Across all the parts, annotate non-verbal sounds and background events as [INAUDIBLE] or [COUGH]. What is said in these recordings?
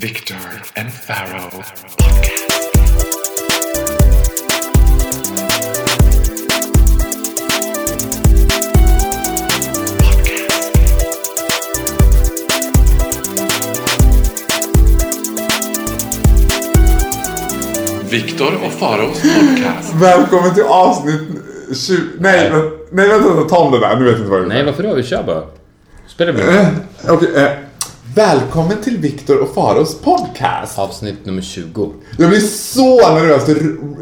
Victor and Pharaoh. Victor och Faraos podcast. Välkommen till avsnitt 20... Nej, men, nej vänta, ta om det där. Nu vet jag inte vad det är. Nej, varför då? Vi kör bara. Spelar vi Eh, Okej, eh, välkommen till Viktor och Faros podcast. Avsnitt nummer 20. Jag blir så nervös. Det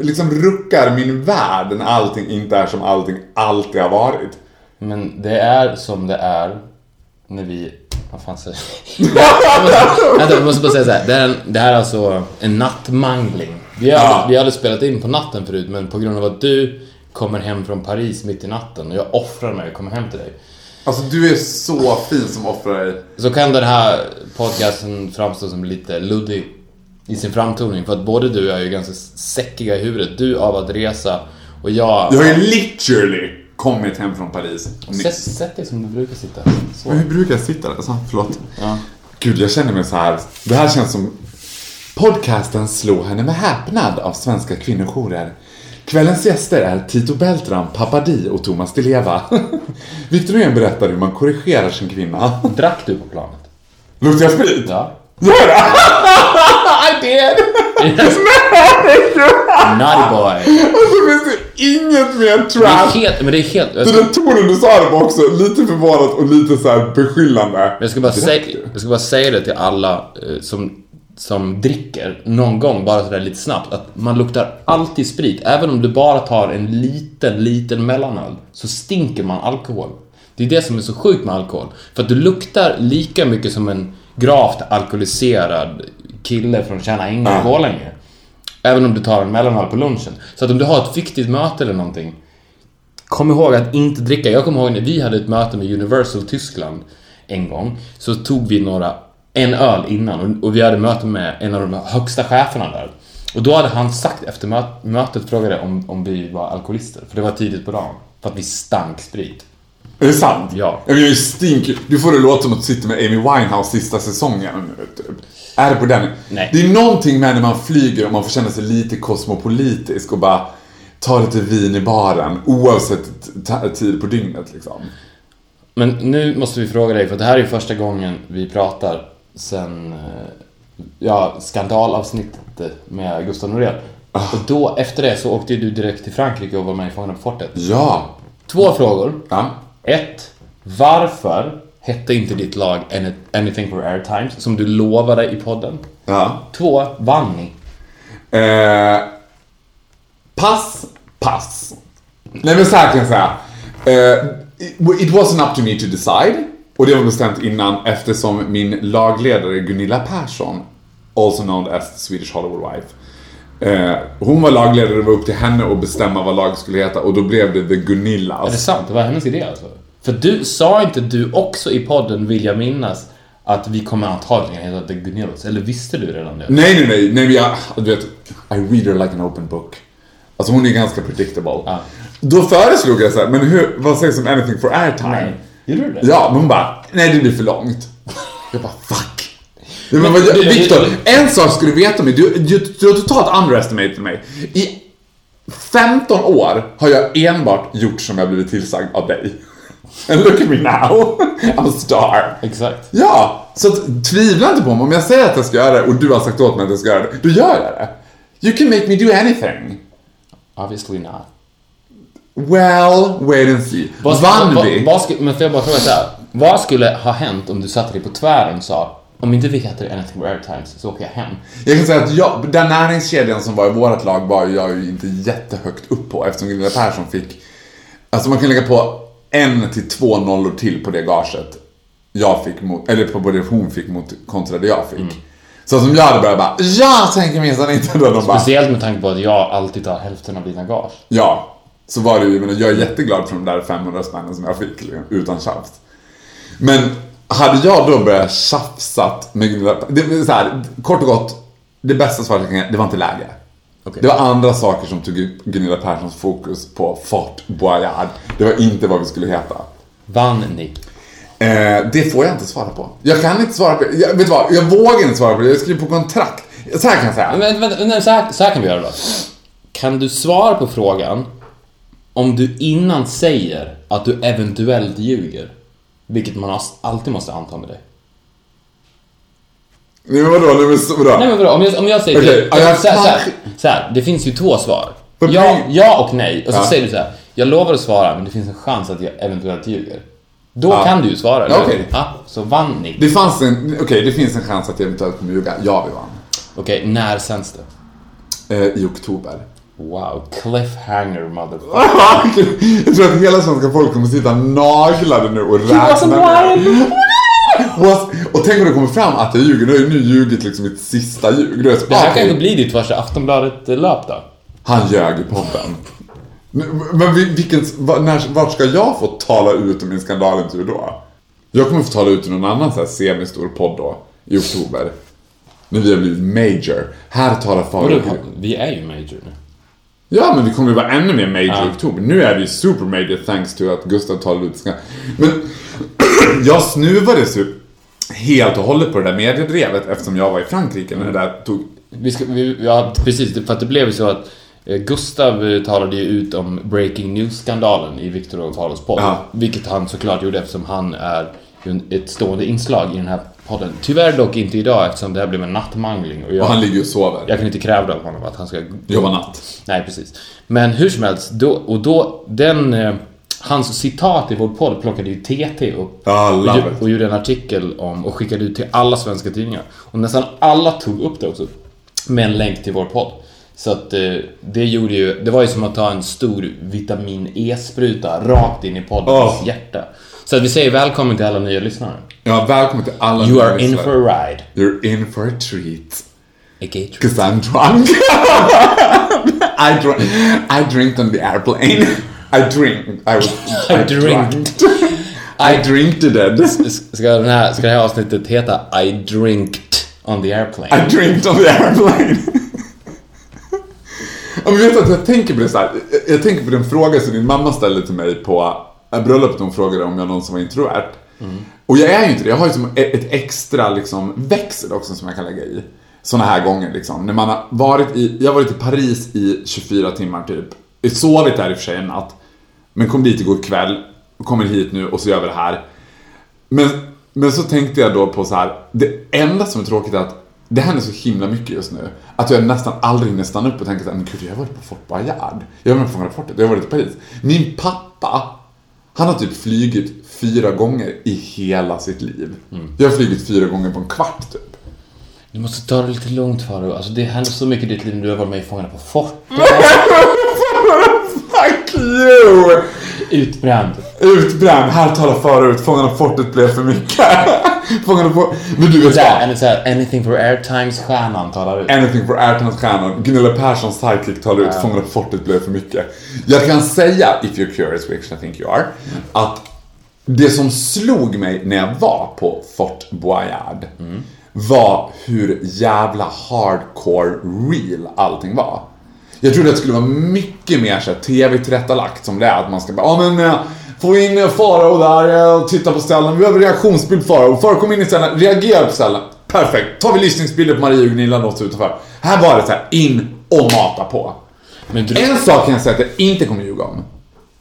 liksom ruckar min värld när allting inte är som allting alltid har varit. Men det är som det är när vi... Vad fan säger jag? [LAUGHS] Vänta, jag måste bara säga så här. Det, är en, det här är alltså en nattmangling. Vi har, Ja. vi aldrig spelat in på natten förut, men på grund av att du kommer hem från Paris mitt i natten och jag offrar mig och kommer hem till dig. Alltså du är så fin som offrar dig. Så kan den här podcasten framstå som lite luddig i sin framtoning. För att både du och jag är ju ganska säckiga i huvudet. Du av att resa och jag... Jag har ju literally kommit hem från Paris Sätt, sätt dig som du brukar sitta. Så. Men hur brukar jag sitta? Alltså, förlåt. Ja. Gud, jag känner mig så här. Det här känns som... Podcasten slog henne med häpnad av svenska kvinnojourer. Kvällens gäster är Tito Beltram, Papadi och Thomas Di Leva. [LAUGHS] Victor Norén berättar hur man korrigerar sin kvinna. Drack du på planet? Luktar jag sprit? Ja. Gör det? [LAUGHS] I did! [LAUGHS] Naughty boy. Och så finns det inget mer Det är trash. helt, men det är helt... Jag Den ska, där tonen du sa det var också lite förvånat och lite så här beskyllande. jag ska, bara, säga, jag ska bara säga det till alla eh, som, som dricker någon gång, bara sådär lite snabbt, att man luktar alltid sprit. Även om du bara tar en liten, liten mellanöl, så stinker man alkohol. Det är det som är så sjukt med alkohol. För att du luktar lika mycket som en gravt alkoholiserad kille från Tjärna Ängar i Borlänge. Även om du tar en mellanöl på lunchen. Så att om du har ett viktigt möte eller någonting, Kom ihåg att inte dricka. Jag kommer ihåg när vi hade ett möte med Universal Tyskland en gång. Så tog vi några, en öl innan och, vi hade möte med en av de högsta cheferna där. Och då hade han sagt efter mö- mötet, frågade om, om vi var alkoholister. För det var tidigt på dagen. För att vi stank sprit. Är det sant? Ja. Jag är stinker. Du får det låta som att du sitter med Amy Winehouse sista säsongen. Typ. Är det på den? Nej. Det är någonting med när man flyger och man får känna sig lite kosmopolitisk och bara ta lite vin i baren oavsett tid på dygnet liksom. Men nu måste vi fråga dig, för det här är ju första gången vi pratar sen eh, ja, skandalavsnittet med Gustav Norén. Och då, efter det, så åkte du direkt till Frankrike och var med i Fångarna på fortet. Ja. Två frågor. Ja. Ett, Varför hette inte ditt lag Any- Anything for Airtimes som du lovade i podden? Ja. Två, vann ni? Eh, pass, pass. Nej men så här kan jag säga. It, it wasn't up to me to decide. Och det var bestämt innan eftersom min lagledare Gunilla Persson, also known as the Swedish Hollywood Wife. Eh, hon var lagledare, det var upp till henne att bestämma vad laget skulle heta och då blev det The Är det Gunillas. sant? Det var hennes idé alltså? För du, sa inte du också i podden, vill jag minnas, att vi kommer antagligen heta The Gunillas? Eller visste du redan det? Nej, nej, nej, nej, jag, du vet, I read her like an open book. Alltså hon är ganska predictable. Ja. Då föreslog jag så här, men hur, vad sägs om anything for airtime? Nej. Gjorde du det? Ja, men hon bara, nej det blir för långt. Jag bara, fuck. Men du- Viktor, en sak ska du veta om mig. Du, du, du har totalt underestimated mig. I 15 år har jag enbart gjort som jag blivit tillsagd av dig. And look at me now. [LAUGHS] I'm a star. Exakt. Ja, så tvivla inte på mig. Om jag säger att jag ska göra det och du har sagt åt mig att jag ska göra det, då gör jag det. You can make me do anything. Obviously not. Well, wait and see. Vad, Vann vad, vi? Vad, skulle, men får jag bara fråga så här. Vad skulle ha hänt om du satte dig på tvären och sa om inte vi heter Anything for Airtimes så åker jag hem? Jag kan säga att jag, den näringskedjan som var i vårt lag var jag ju inte jättehögt upp på eftersom Gunilla Persson fick... Alltså man kan lägga på en till två nollor till på det gaget jag fick mot, eller på det hon fick mot kontra det jag fick. Så som jag hade börjat bara, jag tänker minsann inte bara, Speciellt med tanke på att jag alltid tar hälften av dina gage. ja. Så var det ju, men jag är jätteglad för de där 500 spännen som jag fick, liksom, utan tjafs. Men hade jag då börjat tjafsat med Gunilla det så här, kort och gott, det bästa svaret jag kan ge, det var inte läge. Okej. Det var andra saker som tog upp Gunilla Perssons fokus på Fort Boyard. Det var inte vad vi skulle heta. Vann ni? Eh, det får jag inte svara på. Jag kan inte svara på det. Jag, vet du vad? Jag vågar inte svara på det. Jag skriver på kontrakt. Så här kan jag säga. Men, vänta, vänta, så, här, så här kan vi göra då. Kan du svara på frågan om du innan säger att du eventuellt ljuger? Vilket man alltid måste anta med dig. Nej men vadå? Nej men vadå? Nej men vadå, om jag, om jag säger Okej, till jag- så, här, så, här, det finns ju två svar. Ja, ja och nej. Och så Ja. säger du så här, jag lovar att svara men det finns en chans att jag eventuellt ljuger. Då Ja. kan du ju svara, eller Ja, okej. Ja, så vann ni. Det fanns en, okej det finns en chans att jag eventuellt kommer ljuga. Ja, vi vann. Okej, när sänds det? Eh, I oktober. Wow, cliffhanger motherfucker. [LAUGHS] jag tror att hela svenska folk kommer sitta naglade nu och räkna. Was- Och tänk om det kommer fram att jag ljuger. Nu har jag nu ljugit liksom mitt sista ljug. Det här kanske blir ditt första Aftonbladet-löp då? Han ljög i podden. Men vi- vilken, när, vart ska jag få tala ut om min skandalintervju då? Jag kommer få tala ut i någon annan så här semistor podd då, i oktober. När vi har blivit major. Här talar Vadå, Farao. vi är ju major nu. Ja, men vi kommer ju vara ännu mer major Ja. i oktober. Nu är vi super major thanks to att Gustav talade ut ska. Men [CLEARS THROAT] jag snuvades ju helt och hållet på det där mediedrevet eftersom jag var i Frankrike när det där tog... Vi ska, vi, ja, precis. För att det blev ju så att eh, Gustav eh, talade ju ut om breaking news-skandalen i Viktor och Carlos podd. Ja. Vilket han såklart gjorde eftersom han är ett stående inslag i den här podden. Tyvärr dock inte idag eftersom det här blev en nattmangling. Och jag, Och han ligger och sover. jag kan inte kräva av honom att han ska... Jobba natt. Nej, precis. Men hur som helst, då, och då, den... Eh, hans citat i vår podd plockade ju TT upp. Ja, och, och gjorde en artikel om och skickade ut till alla svenska tidningar. Och nästan alla tog upp det också. Med en länk till vår podd. Så att eh, det gjorde ju, det var ju som att ta en stor vitamin E-spruta rakt in i poddens Åh. hjärta. Så att vi säger välkommen till alla nya lyssnare. Ja, välkommen till alla You are in for a ride. You're in for a treat. A gay treat. Cause I'm drunk. [LAUGHS] I, dr- I drinked on the airplane. I drink. I was... [LAUGHS] I drinked. drunked. [LAUGHS] I drinked it. Ska, den här, ska det här avsnittet heta I drinked on the airplane? I drinked on the airplane. Ja, men vet att jag tänker på det så här. Jag- tänker på den fråga som din mamma ställde till mig på äh, bröllopet. Hon frågade om jag någonsin var introvert. Och jag är ju inte det. Jag har ju som ett extra liksom växel också som jag kan lägga i. Såna här gånger liksom. När man har varit i, jag har varit i Paris i 24 timmar typ. Jag sovit där i och för sig en natt. Men kom dit igår kväll. Kommer hit nu och så gör vi det här. Men, men så tänkte jag då på så här. Det enda som är tråkigt är att det händer så himla mycket just nu. Att jag nästan aldrig hinner stanna upp och tänka såhär. men gud jag har varit på Fort Boyard. Jag har varit på Fångarna fortet, jag har varit i Paris. Min pappa, han har typ flygit fyra gånger i hela sitt liv. Jag har flugit fyra gånger på en kvart typ. Du måste ta det lite lugnt Faro. Alltså det händer så mycket i ditt liv när du har varit med i Fångarna på fortet. [LAUGHS] Fuck you! Utbränd. Utbränd, här talar förut, Fångarna på fortet blev för mycket. [LAUGHS] Fångarna på... Men du vet Så vad? här, så här, anything for airtimes-stjärnan talar ut. Anything for Airtimes-stjärnan, Gunilla Perssons sidekick talar ut Fångarna på fortet blev för mycket. Jag kan säga, if you're curious, which I think you are, att det som slog mig när jag var på Fort Boyard var hur jävla hardcore real allting var. Jag trodde att det skulle vara mycket mer så tv-tillrättalagt som det är, att man ska bara, ja men eh, vi in eh, Farao där eh, och titta på ställen, vi behöver reaktionsbild Farao, Farao kom in i ställen, reagera på ställen. Perfekt, tar vi lyssningsbilder på Maria och Gunilla låter utanför. Här var det så här, in och mata på. Du, En sak kan jag säga att jag inte kommer ljuga om.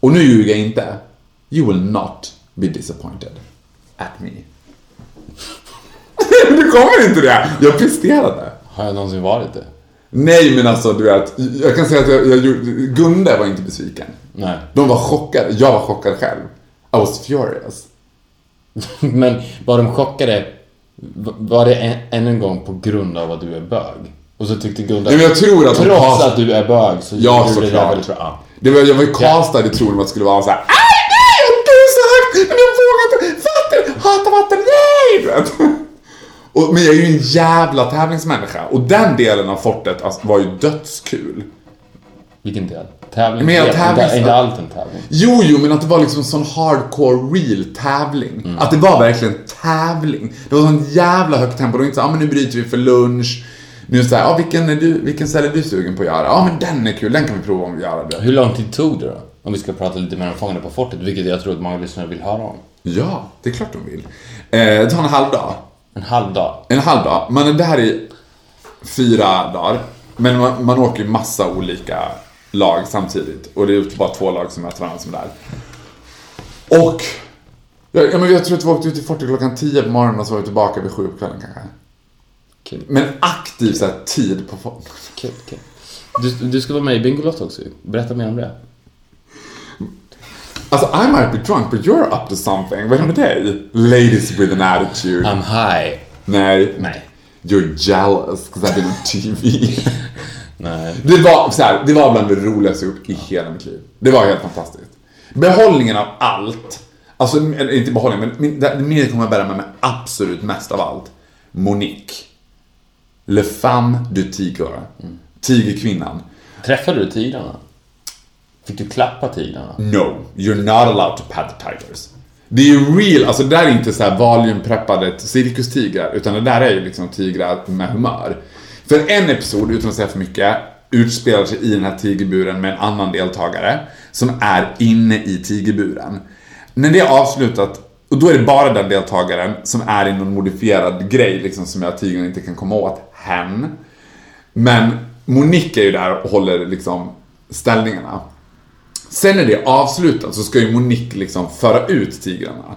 Och nu ljuger jag inte. You will not be disappointed at me. [LAUGHS] du kommer inte det! Jag presterade. har jag någonsin varit det? Nej men alltså du vet, jag kan säga att jag, jag, Gunde var inte besviken. Nej. De var chockade, jag var chockad själv. I was furious. [LAUGHS] Men var de chockade? Var det en, än en gång på grund av att du är bög? Och så tyckte Gunda, Nej, men jag tror att trots att du är bög så Ja, gjorde du det där såklart. väldigt bra. Ja. Det var, jag var ju castad i tron att det skulle vara så här. Aj, nej, jag dör så högt, men jag vågar inte. Vatten, hatar vatten, vet. [LAUGHS] Och, men jag är ju en jävla tävlingsmänniska. Och den delen av fortet alltså, var ju dödskul. Vilken del? Tävling? Men jag tävlings- Inte, inte allt en tävling. Jo, jo, men att det var liksom sån hardcore real tävling. Att det var verkligen tävling. Det var sån jävla högt tempo. Det var inte så ah, men nu bryter vi för lunch. Nu så här, ah, vilken, är du, vilken ställe är du sugen på att göra? Ja, ah, men den är kul, den kan vi prova om vi gör det. Hur lång tid tog det då? Om vi ska prata lite mer om Fångarna på fortet, vilket jag tror att många lyssnare vill höra om. Ja, det är klart de vill. Eh, ta en halv dag. En halv dag. En halv dag. Man är där i fyra dagar. Men man, man åker ju massa olika lag samtidigt. Och det är bara två lag som möter varandra som är där. Och ja, men jag tror att vi åkte ut i Forte klockan 10 på morgonen och så var vi tillbaka vid sju på kvällen kanske. Kul. Men aktiv så här, tid på Forte. Kul, kul. Du, du ska vara med i Bingolotto också. Berätta mer om det. Alltså I might be drunk but you're up to something. Vad är det med dig? Ladies with an attitude. I'm high. Nej. Nej. You're jealous because I've been on TV. [LAUGHS] Nej. Det var, så här, det var bland det roligaste jag gjort i hela mitt liv. Det var helt fantastiskt. Behållningen av allt. Alltså, inte behållningen, men min- det minnet kommer jag bära med mig absolut mest av allt. Monique. Le femme du tigre. Tigerkvinnan. Träffade du tigrarna? Fick du klappa tigrarna? No, you're not allowed to pet tigers. Det är ju real, alltså det där är inte så här valiumpreppade cirkustigrar, utan det där är ju liksom tigrar med humör. För en episod, utan att säga för mycket, utspelar sig i den här tigerburen med en annan deltagare som är inne i tigerburen. När det är avslutat, och då är det bara den deltagaren som är i någon modifierad grej liksom som gör att tigern inte kan komma åt hen. Men Monique är ju där och håller liksom ställningarna. Sen när det är avslutat så ska ju Monique liksom föra ut tigrarna.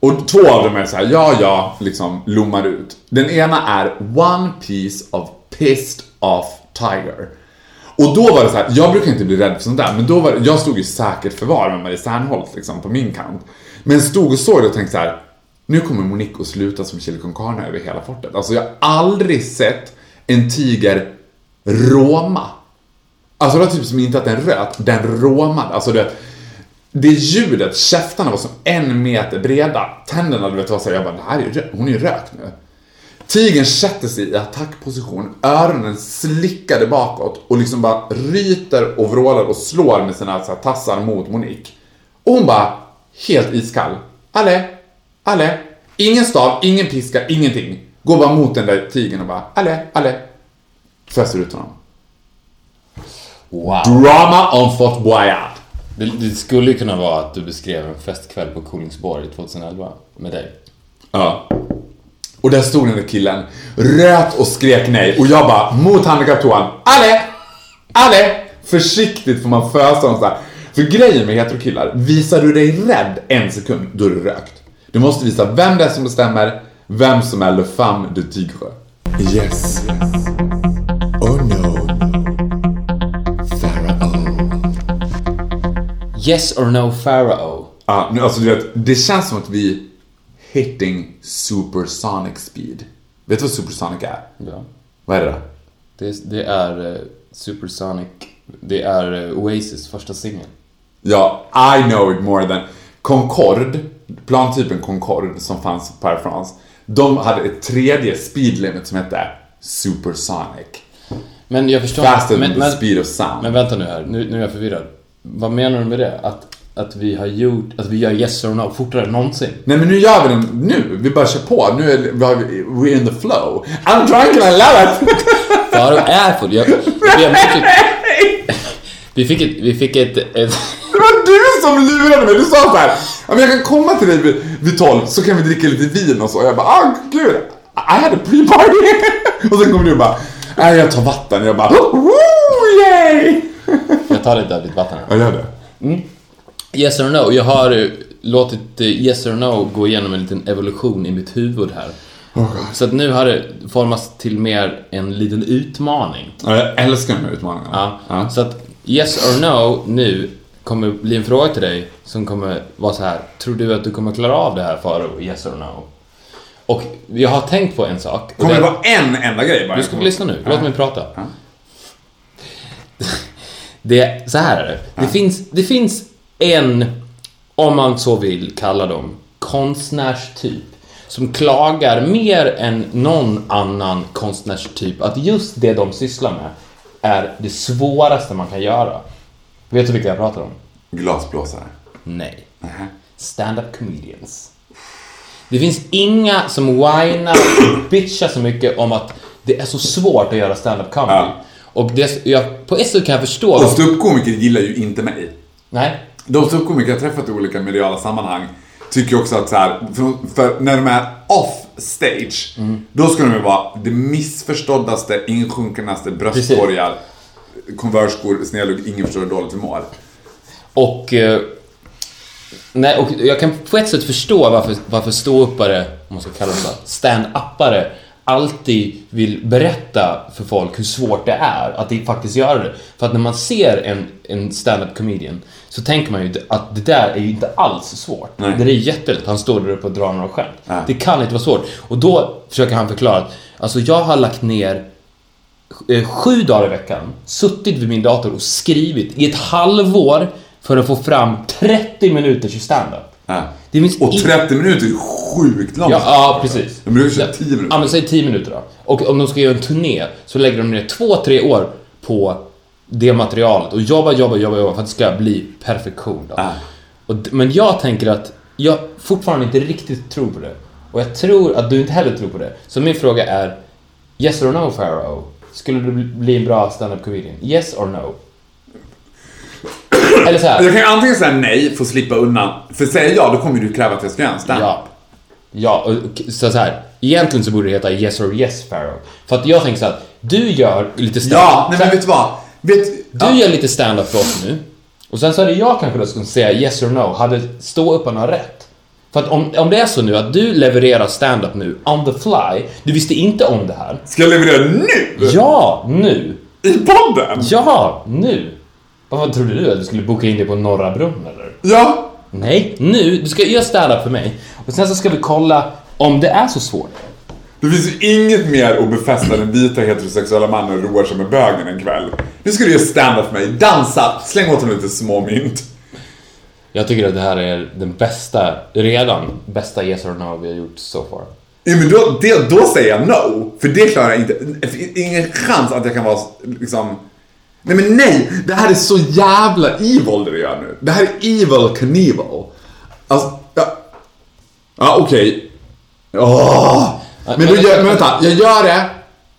Och två av dem är så här, ja, ja, liksom lommar ut. Den ena är One piece of pissed off tiger. Och då var det så här, jag brukar inte bli rädd för sånt där, men då var det, jag stod i säkert förvar med Marie Serneholt liksom på min kant. Men stod och såg det och tänkte så här, nu kommer Monique att sluta som chili con carne över hela fortet. Alltså jag har aldrig sett en tiger råma. Alltså det var typ som inte att den röt, den råmade. Alltså det, det ljudet, käftarna var som en meter breda. Tänderna, du vet, var så här, jag bara, det här är ju hon är ju rökt nu. Tigern sätter sig i attackposition, öronen slickade bakåt och liksom bara ryter och vrålar och slår med sina så här, tassar mot Monique. Och hon bara, helt iskall. Alle, alle, ingen stav, ingen piska, ingenting. Går bara mot den där tigern och bara, alle, alle. Föser ut honom. Wow. Drama on Fort Boyard. Det, det skulle ju kunna vara att du beskrev en festkväll på Kolingsborg 2011 med dig. Ja. Och där stod den där killen, röt och skrek nej och jag bara mot handikapptoan, alle, alle, försiktigt får man fösa dem så här. För grejen med heterokillar, visar du dig rädd en sekund, då är du rökt. Du måste visa vem det är som bestämmer, vem som är le femme de tigre. Yes. Oh Yes or no Pharaoh? Ja, nu, alltså du vet, det känns som att vi hitting supersonic speed. Vet du vad supersonic är? Ja. Vad är det då? Det, det är eh, Supersonic. Det är eh, Oasis första singel. Ja, I know it more than... Concorde, plantypen Concorde som fanns på Air France, de hade ett tredje speed limit som hette Supersonic. Men jag förstår Faster men, than the men, speed of sound. men vänta nu här, nu, nu är jag förvirrad. Vad menar du med det? Att, att vi har gjort, att vi gör yes or no fortare än någonsin? Nej men nu gör vi den nu, vi bara kör på. Nu är vi we're in the flow. I'm drunk and I love it! [LAUGHS] Farao är full. Jag, jag, [LAUGHS] vi fick ett, vi fick ett, ett Det var du som lurade mig. Du sa så här, "Ja, jag kan komma till dig vid, vid 12 så kan vi dricka lite vin och så. Och jag bara, ah gud, I had a pre-party. [LAUGHS] och sen kommer du och bara, nej jag tar vatten. Jag bara, woo, yay! Jag tar lite av ditt vatten här. Jag gör det. Yes or no. Jag har eh, låtit eh, yes or no gå igenom en liten evolution i mitt huvud här. Så att nu har det formats till mer en liten utmaning. Ja, jag älskar de här utmaningarna. Ja. Så att yes or no nu kommer bli en fråga till dig som kommer vara så här. Tror du att du kommer klara av det här Faro? Yes or no? Och jag har tänkt på en sak. Kommer det vara en enda grej bara? Du ska få lyssna nu. Låt Ja. mig prata. Det, så här är det. Det, finns, det finns en, om man så vill kalla dem, konstnärstyp som klagar mer än någon annan konstnärstyp att just det de sysslar med är det svåraste man kan göra. Vet du vilka jag pratar om? Glasblåsare. Nej. Nähä. Stand-up comedians. Det finns inga som whinar och bitchar så mycket om att det är så svårt att göra stand-up comedy. Ja. Och det, jag, på ett sätt kan jag förstå... Och ståuppkomiker gillar ju inte mig. Nej. De ståuppkomiker jag träffat i olika mediala sammanhang tycker också att så här, för, för när de är off stage, då ska de ju vara det missförståddaste, insjunkenaste bröstkorgar, Converse-skor, snedlugg, ingen förstår hur dåligt mår. Och, eh, nej, och jag kan på ett sätt förstå varför, varför ståuppare, om man ska kalla det så, stand-uppare alltid vill berätta för folk hur svårt det är att det faktiskt göra det. För att när man ser en, en stand-up comedian så tänker man ju att det där är ju inte alls svårt. Nej. Det är jättelätt, han står där uppe och drar några skämt. Ja. Det kan inte vara svårt. Och då försöker han förklara att alltså jag har lagt ner eh, sju dagar i veckan suttit vid min dator och skrivit i ett halvår för att få fram 30 minuters stand-up. Finns Och in- 30 minuter är sjukt långt. Ja, ja, precis. De brukar köra 10 minuter. Ja, men säg 10 minuter då. Och om de ska göra en turné så lägger de ner två, tre år på det materialet och jobbar, jobbar, jobbar, jobbar för att det ska bli perfektion. Då. Ah. Och, men jag tänker att jag fortfarande inte riktigt tror på det. Och jag tror att du inte heller tror på det. Så min fråga är Yes or no, Pharaoh? Skulle du bli- bli en bra stand-up comedian? Yes or no? Eller så här. Jag kan ju antingen säga nej för att slippa undan. För säger jag ja, då kommer du kräva att jag ska göra en stand Ja. Ja, och, så, så här. Egentligen så borde det heta Yes or Yes Pharaoh. För att jag tänker så att du gör lite stand Ja, nej men vet du vad? Vet, Du ja. gör lite stand-up för oss nu. Och sen så det jag kanske då som säga yes or no. Hade ståupparna rätt? För att om, om det är så nu att du levererar stand-up nu, on the fly, du visste inte om det här. Ska jag leverera nu? Ja, nu! I podden? Ja, nu! Vad trodde du? Att du skulle boka in dig på Norra Brunn eller? Ja. Nej, nu! Du ska göra stand-up för mig. Och sen så ska vi kolla om det är så svårt. Det finns ju inget mer att befästa den vita heterosexuella mannen roar sig med bögen en kväll. Nu ska du göra stand-up för mig. Dansa! Släng åt honom lite små mynt. Jag tycker att det här är den bästa, redan bästa yes or no vi har gjort so far. Ja, men då, det, då säger jag no. För det klarar jag inte. Ingen chans att jag kan vara liksom... Nej men nej! Det här är så jävla evil det du gör nu. Det här är evil Knievel. Alltså, ja... Ja, okej. Åh! Men, då gör, men vänta, jag gör det,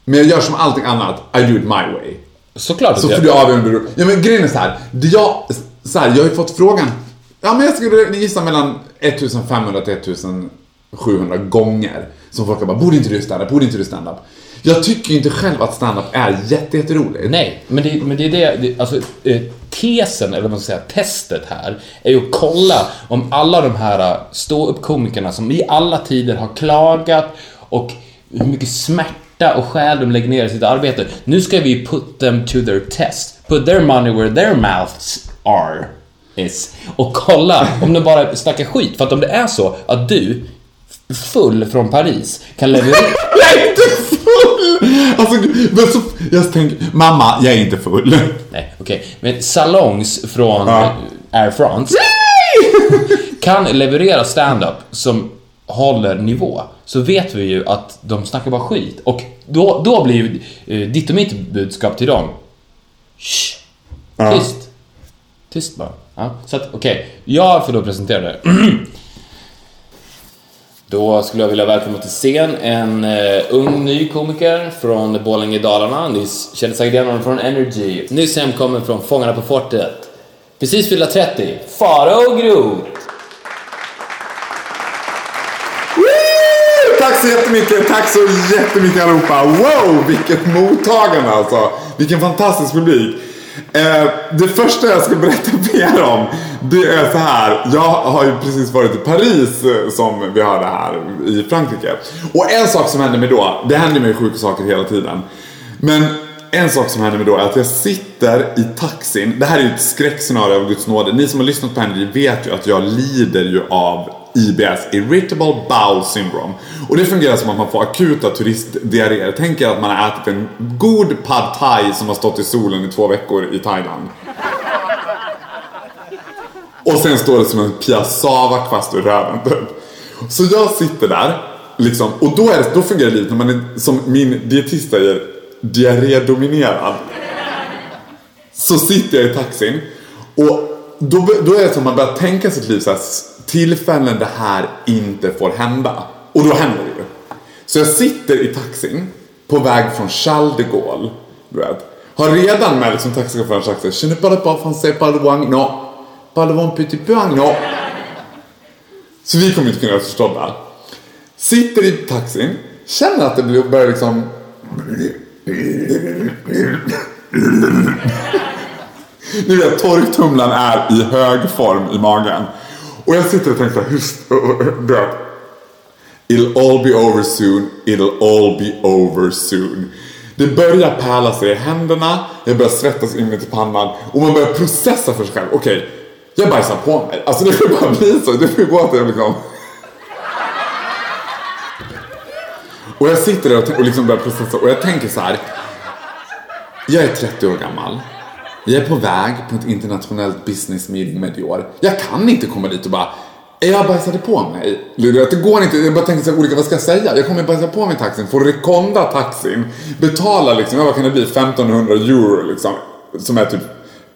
men jag gör som allting annat. I do it my way. Såklart Så får du avgöra om du... Ja men grejen är så här. Jag, så här, jag har ju fått frågan. Ja men jag skulle gissa mellan 1500 till 1700 gånger. Som folk har bara, borde inte du stand-up, borde inte du stand-up? Jag tycker inte själv att stand-up är jätte, jätteroligt. Nej, men det, men det är det, det alltså eh, tesen, eller vad man ska säga, testet här, är ju att kolla om alla de här ståuppkomikerna som i alla tider har klagat och hur mycket smärta och själ de lägger ner i sitt arbete. Nu ska vi put them to their test. Put their money where their mouths are. Is. Och kolla om de bara snackar skit. För att om det är så att du, full från Paris, kan leverera... [LAUGHS] Jag är inte full! Alltså, men så, jag tänker, mamma, jag är inte full. Nej, okej. Men salongs från Ja. Air France kan leverera stand-up som håller nivå så vet vi ju att de snackar bara skit. Och då, då blir ju eh, ditt och mitt budskap till dem Shh, Ja. Tyst. Tyst bara. Ja, så att okej, jag får då presentera det. [CLEARS THROAT] Då skulle jag vilja välkomna till scen en uh, ung ny komiker från Borlänge i Dalarna. Ni känner säkert igen honom från Energy. Nyss hemkommen från Fångarna på fortet. Precis fyllda 30. Farao Groth. Tack så jättemycket, tack så jättemycket allihopa. Wow, vilket mottagande alltså. Vilken fantastisk publik. Eh, det första jag ska berätta [LAUGHS] mer om, det är så här. Jag har ju precis varit i Paris eh, som vi hörde här i Frankrike. Och en sak som hände mig då, det händer mig sjuka saker hela tiden. Men en sak som hände mig då är att jag sitter i taxin. Det här är ju ett skräckscenario av Guds nåde. Ni som har lyssnat på Henry vet ju att jag lider ju av IBS, Irritable Bowel Syndrome. Och det fungerar som att man får akuta turistdiarréer. Tänk er att man har ätit en god pad thai som har stått i solen i två veckor i Thailand. Och sen står det som en piassava-kvast ur röven typ. Så jag sitter där, liksom, och då, är det, då fungerar livet när man är, som min dietist säger, diarrédominerad. Så sitter jag i taxin och då, då är det som att man börjar tänka sitt liv så här, tillfällen det här inte får hända. Och då händer det ju. Så jag sitter i taxin på väg från Charles de Gaulle, du vet. Har redan med liksom taxichauffören sagt såhär, känner bara pas français, parle-moi, non. Parle-moi petit peu, non. Så vi kommer inte kunna göra oss förstådda. Sitter i taxin, känner att det börjar liksom... [LAUGHS] Ni vet, torktumlaren är i hög form i magen. Och jag sitter och tänker såhär, hur... It'll all be over soon, it'll all be over soon. Det börjar pärla sig i händerna, jag börjar svettas inuti pannan och man börjar processa för sig själv. Okej, jag bajsar på mig. Alltså det får bara bli så. Det får gå att jag liksom... Och jag sitter där och, och liksom börjar processa och jag tänker så här. Jag är 30 år gammal. Jag är på väg på ett internationellt business meeting med Dior. Jag kan inte komma dit och bara jag bajsade på mig. Det går inte. Jag bara tänker så här, olika, vad ska jag säga? Jag kommer bajsa på mig taxin, får rekonda taxin, betala liksom, ja, vad kan det bli, 1500 euro liksom. Som är typ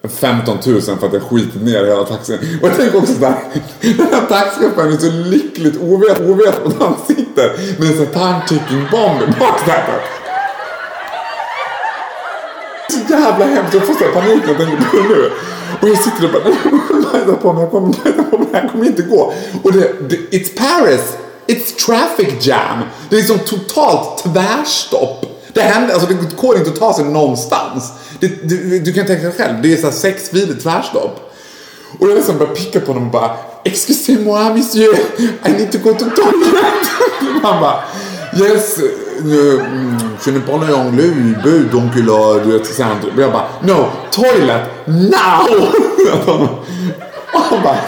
15 000 för att jag skitit ner hela taxin. Och jag tänker också såhär, [LAUGHS] den här taxichauffören är så lyckligt ovet, ovet att han sitter med en sån här time ticking bomb i baksätet. Så jävla hemskt, jag får så panik när jag tänker på det nu. Och jag sitter och bara, nej på mig, jag kommer på mig, det här kommer inte gå. Och det, det, it's Paris, it's traffic jam. Det är liksom totalt tvärstopp. Det händer, alltså det går inte att ta sig någonstans. Det, du, du kan tänka dig själv, det är såhär sex sexfiligt tvärstopp. Och jag liksom börjar picka på honom och bara Excusez-moi monsieur, I need to go to toilet. [LAUGHS] Han bara Yes, euh, je ne parle anglais, il bö, donc là, du vet, så här, Och jag bara No, toilet, now! [LAUGHS] Och han bara [LAUGHS]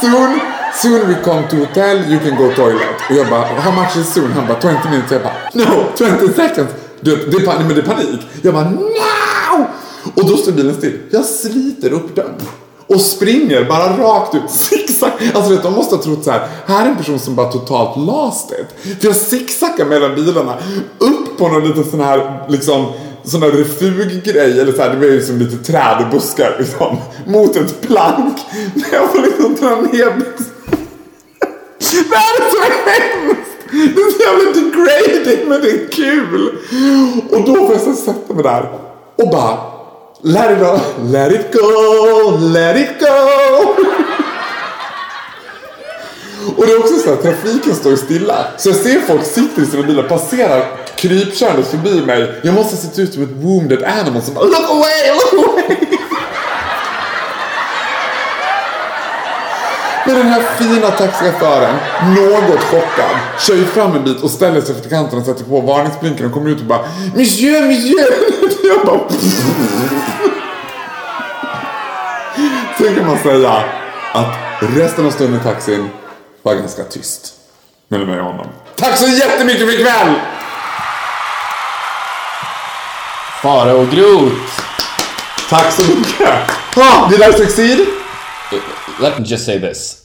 Soon, soon we come to hotel, you can go toilet. Och jag bara, how much is soon? Han bara, 20 minutes. Jag bara, no, 20 seconds. Du, det, det men det är panik. Jag bara, now! Och då står bilen still. Jag sliter upp den. Och springer bara rakt ut, [LAUGHS] zigzag. Alltså du vet, de måste ha trott så här, här är en person som bara totalt lost it. För jag zigzaggar mellan bilarna, upp på någon liten sån här, liksom, sån här refuggrej, eller så här, det var ju som lite träd och buskar liksom, [LAUGHS] mot ett plank. Där jag får liksom dra ner byxorna. [LAUGHS] Det här är så hemskt! Det är så jävla degrading men det är kul! Och då får jag så sätta mig där och bara Let it go, let it go, let it go! Och det är också så att trafiken står stilla. Så jag ser folk sitter i sina bilar, passerar krypkörandes förbi mig. Jag måste se ut som ett wounded animal som bara Look away, look away! Men den här fina taxichauffören, något chockad, kör ju fram en bit och ställer sig för kanten och sätter på varningsblinkern och kommer ut och bara Monsieur, monsieur! Jag bara... Sen kan man säga att resten av stunden i taxin var ganska tyst. Mellan mig och honom. Tack så jättemycket för ikväll! Fara och Groth! Tack så mycket! Ah, did I succeed? Let me just say this.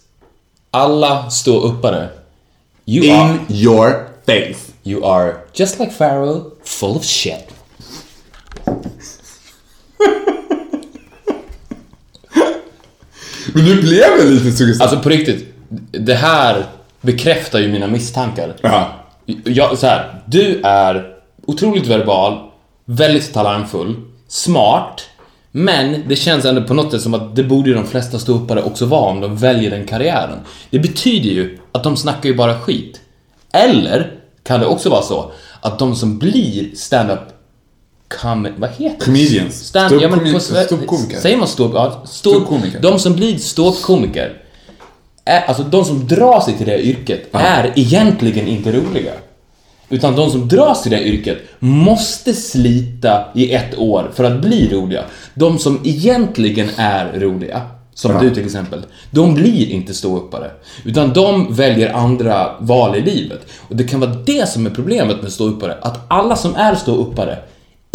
Alla ståuppare. You are, In your face. you are just like Pharaoh, full of shit. Men du blev väl lite sugen? Alltså på riktigt, det här bekräftar ju mina misstankar. Ja. Jag, så här, du är otroligt verbal, väldigt talangfull, smart, men det känns ändå på något sätt som att det borde ju de flesta ståuppare också vara om de väljer den karriären. Det betyder ju att de snackar ju bara skit. Eller kan det också vara så att de som blir stand-up com- vad heter? Comedians. Stand, ja, men på Ståuppkomi- sve- ståuppkomiker. Säger man ståupp? Ja, stå, Ståuppkomiker. De som blir ståuppkomiker, alltså de som drar sig till det yrket, är egentligen inte roliga. Utan de som dras till det yrket måste slita i ett år för att bli roliga. De som egentligen är roliga, som Ja. du till exempel, de blir inte ståuppare. Utan de väljer andra val i livet. Och det kan vara det som är problemet med ståuppare, att alla som är ståuppare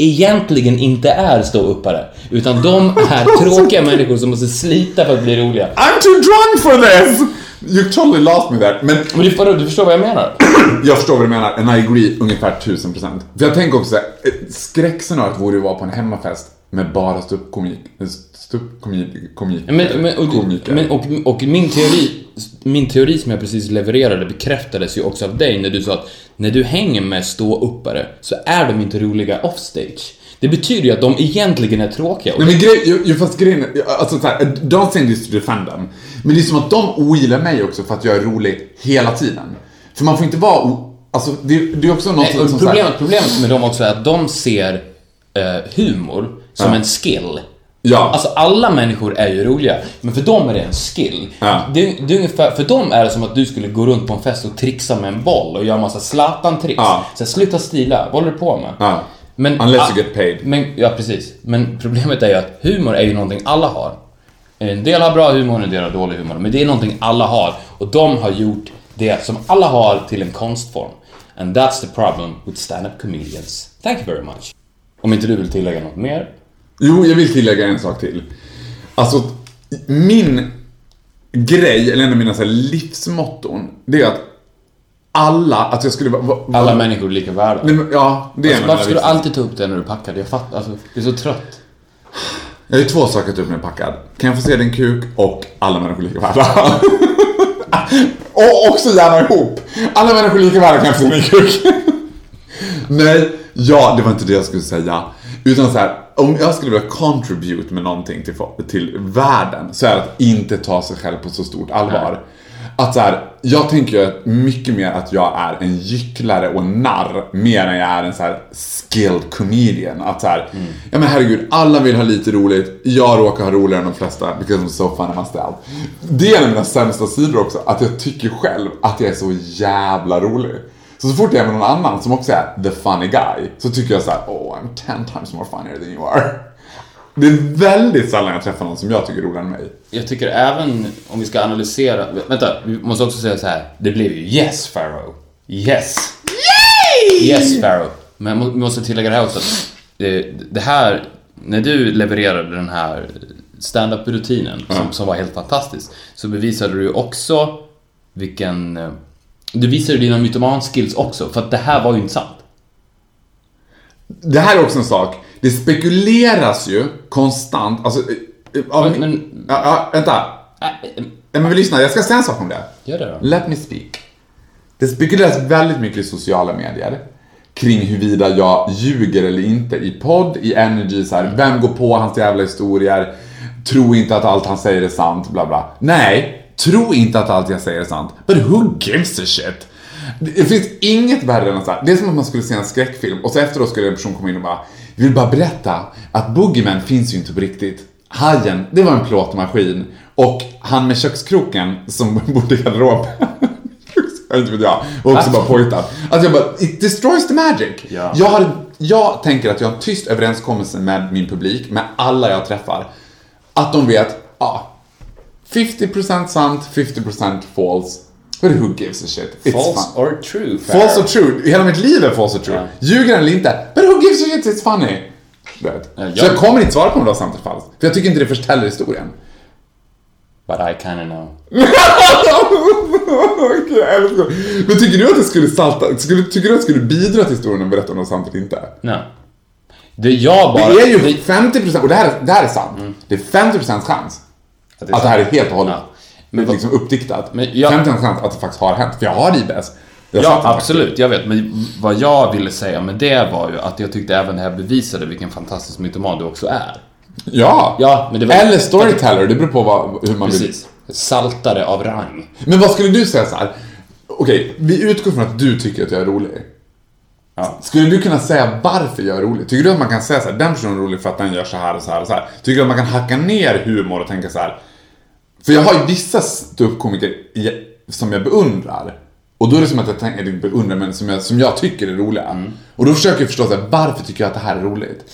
egentligen inte är ståuppare. Utan de är [LAUGHS] tråkiga människor som måste slita för att bli roliga. I'm too drunk for this! You totally lost me there. Men Men du, förstår- du förstår vad jag menar? [CLEARS THROAT] jag förstår vad du menar, and I agree ungefär 1000%. För jag tänker också såhär, ett skräckscenario vore ju att vara på en hemmafest med bara ståuppkomik, ståuppkomik, komik, Men, men, och, komiker. men, och, och min teori, min teori som jag precis levererade bekräftades ju också av dig när du sa att när du hänger med ståuppare så är de inte roliga offstage. Det betyder ju att de egentligen är tråkiga. Nej men grej, ju, fast grejen alltså såhär, don't say this to defend them. Men det är som att de ogillar mig också för att jag är rolig hela tiden. För man får inte vara. Alltså, det, det är också något Nej, som... så här- problemet, problemet med dem också är att de ser eh, humor som Ja. en skill. Ja. Alltså alla människor är ju roliga, men för dem är det en skill. Ja. Det, det är ungefär, för dem är det som att du skulle gå runt på en fest och trixa med en boll och göra massa Zlatan-tricks. Ja. Så sluta stila, vad håller du på med? Ja. Men, Unless ah, you get paid. Men, ja, precis. Men problemet är ju att humor är ju någonting alla har. En del har bra humor, en del har dålig humor. Men det är någonting alla har. Och de har gjort det som alla har till en konstform. And that's the problem with stand-up comedians. Thank you very much. Om inte du vill tillägga något mer? Jo, jag vill tillägga en sak till. Alltså, min grej, eller en av mina så här, livsmotton, det är att alla, att jag skulle vara... vara- Alla människor är lika värda. Nej, men, ja, det är av mina Varför ska du alltid ta upp det när du packar? Jag fattar, alltså, du är så trött. Jag har ju två saker att ta upp när jag är packad. Kan jag få se din kuk och alla människor är lika värda. [LAUGHS] och också gärna ihop. Alla människor är lika värda kan jag få se min kuk. [LAUGHS] Nej, ja, det var inte det jag skulle säga. Utan så här, om jag skulle vilja contribute med någonting till, till världen så är det att inte ta sig själv på så stort allvar. Att så här, jag tänker ju mycket mer att jag är en gycklare och narr mer än jag är en så här skilled comedian. Att så här, ja men herregud, alla vill ha lite roligt. Jag råkar ha roligare än de flesta because I'm so fun myself. Det är en av mina sämsta sidor också, att jag tycker själv att jag är så jävla rolig. Så så fort jag är med någon annan som också är the funny guy så tycker jag så här: oh I'm ten times more funnier than you are. Det är väldigt sällan jag träffar någon som jag tycker är roligare än mig. Jag tycker även om vi ska analysera... Vänta, vi måste också säga så här. Det blev ju yes, Farrow. Yes! Yay! Yes, Farrow. Men vi måste tillägga det här också. att Det, det här, när du levererade den här stand-up-rutinen som, som var helt fantastisk, så bevisade du ju också vilken... eh, Du visade dina mytoman-skills också, för att det här var ju inte sant. Det här är också en sak. Det spekuleras ju konstant, alltså... eh, Av, Men- men- ja, ja, vänta. Äh, äh, Ja, men lyssna, jag ska säga en sak om det. Gör det då. Let me speak. Det spekuleras väldigt mycket i sociala medier kring huruvida jag ljuger eller inte i podd, i energy, så här, vem går på hans jävla historier, tro inte att allt han säger är sant, bla bla. Nej, tro inte att allt jag säger är sant. But who gives a shit? Det finns inget värre än att så här, det är som att man skulle se en skräckfilm och så efteråt skulle en person komma in och bara, jag vill bara berätta att Boogeyman finns ju inte på riktigt. Hajen, det var en plåtmaskin och han med kökskroken som [LAUGHS] bodde i garderoben jag inte vet jag. Och också bara pojtar. Alltså jag bara, it destroys the magic. Ja. Jag, har, jag tänker att jag har en tyst överenskommelse med min publik, med alla jag träffar. Att de vet, ja, 50% sant, 50% false. But who gives a shit? It's False fun. or true, Farrow? False or true. Hela mitt liv är false or true. Ja. Ljuger eller inte. But who gives a shit? It's funny. Du vet. Ja, Så jag- jag kommer inte svara på om det var sant eller falskt. För jag tycker inte det förställer historien. But I kinda know. [LAUGHS] Jag. Men tycker du att det skulle salta, skulle, tycker du att det skulle bidra till historien om berätta om det var sant eller inte? No. Det jag bara... Det är ju det- 50%, och det här, är- det här är sant. Det är 50% chans Att det att det här är helt och hållet Ja. Men liksom uppdiktat. Men jag- 50% chans att det faktiskt har hänt. För jag har IBS. Jag Ja, absolut. Jag vet. Men vad jag ville säga med det var ju att jag tyckte även det här bevisade vilken fantastisk mytoman du också är. faktiskt. Ja. Ja, men det var... Eller storyteller, det beror på vad, hur man vill. Precis. Saltare av rang. Men vad skulle du säga så här? Okej, vi utgår från att du tycker att jag är rolig. Ja. Skulle du kunna säga varför jag är rolig? Tycker du att man kan säga så här, den personen är rolig för att den gör så här och så här och så här? Tycker du att man kan hacka ner humor och tänka så här? För jag har ju vissa ståuppkomiker som jag beundrar. Och då är det som att jag tänker, eller beundrar, men som jag, som jag tycker är roliga. Mm. Och då försöker jag förstå så här, varför tycker jag att det här är roligt?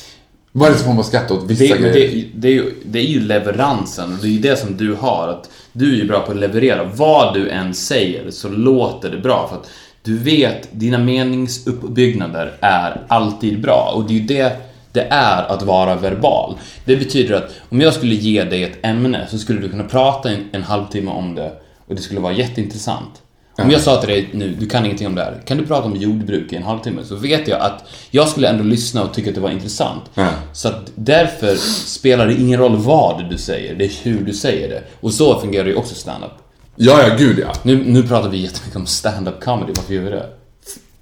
Vad är det som får mig att skratta åt vissa Det, grejer? det, det, är ju, det är ju leveransen och det är ju det som du har. Att du är ju bra på att leverera. Vad du än säger så låter det bra. För att du vet, dina meningsuppbyggnader är alltid bra. Och det är ju det det är att vara verbal. Det betyder att om jag skulle ge dig ett ämne så skulle du kunna prata en, en halvtimme om det och det skulle vara jätteintressant. Om jag sa till dig nu, du kan ingenting om det här, kan du prata om jordbruk i en halvtimme? Så vet jag att jag skulle ändå lyssna och tycka att det var intressant. Ja. Så att därför spelar det ingen roll vad du säger, det är hur du säger det. Och så fungerar ju också stand-up. Ja, ja, gud ja. Nu, nu pratar vi jättemycket om stand-up comedy, varför gör vi det?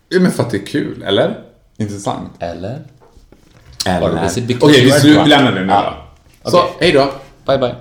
ja. Men för att det är kul, eller? Intressant. Eller? Okej, okay, vi, lämnar det nu ja. då. Så, okay. hej då. Bye, bye.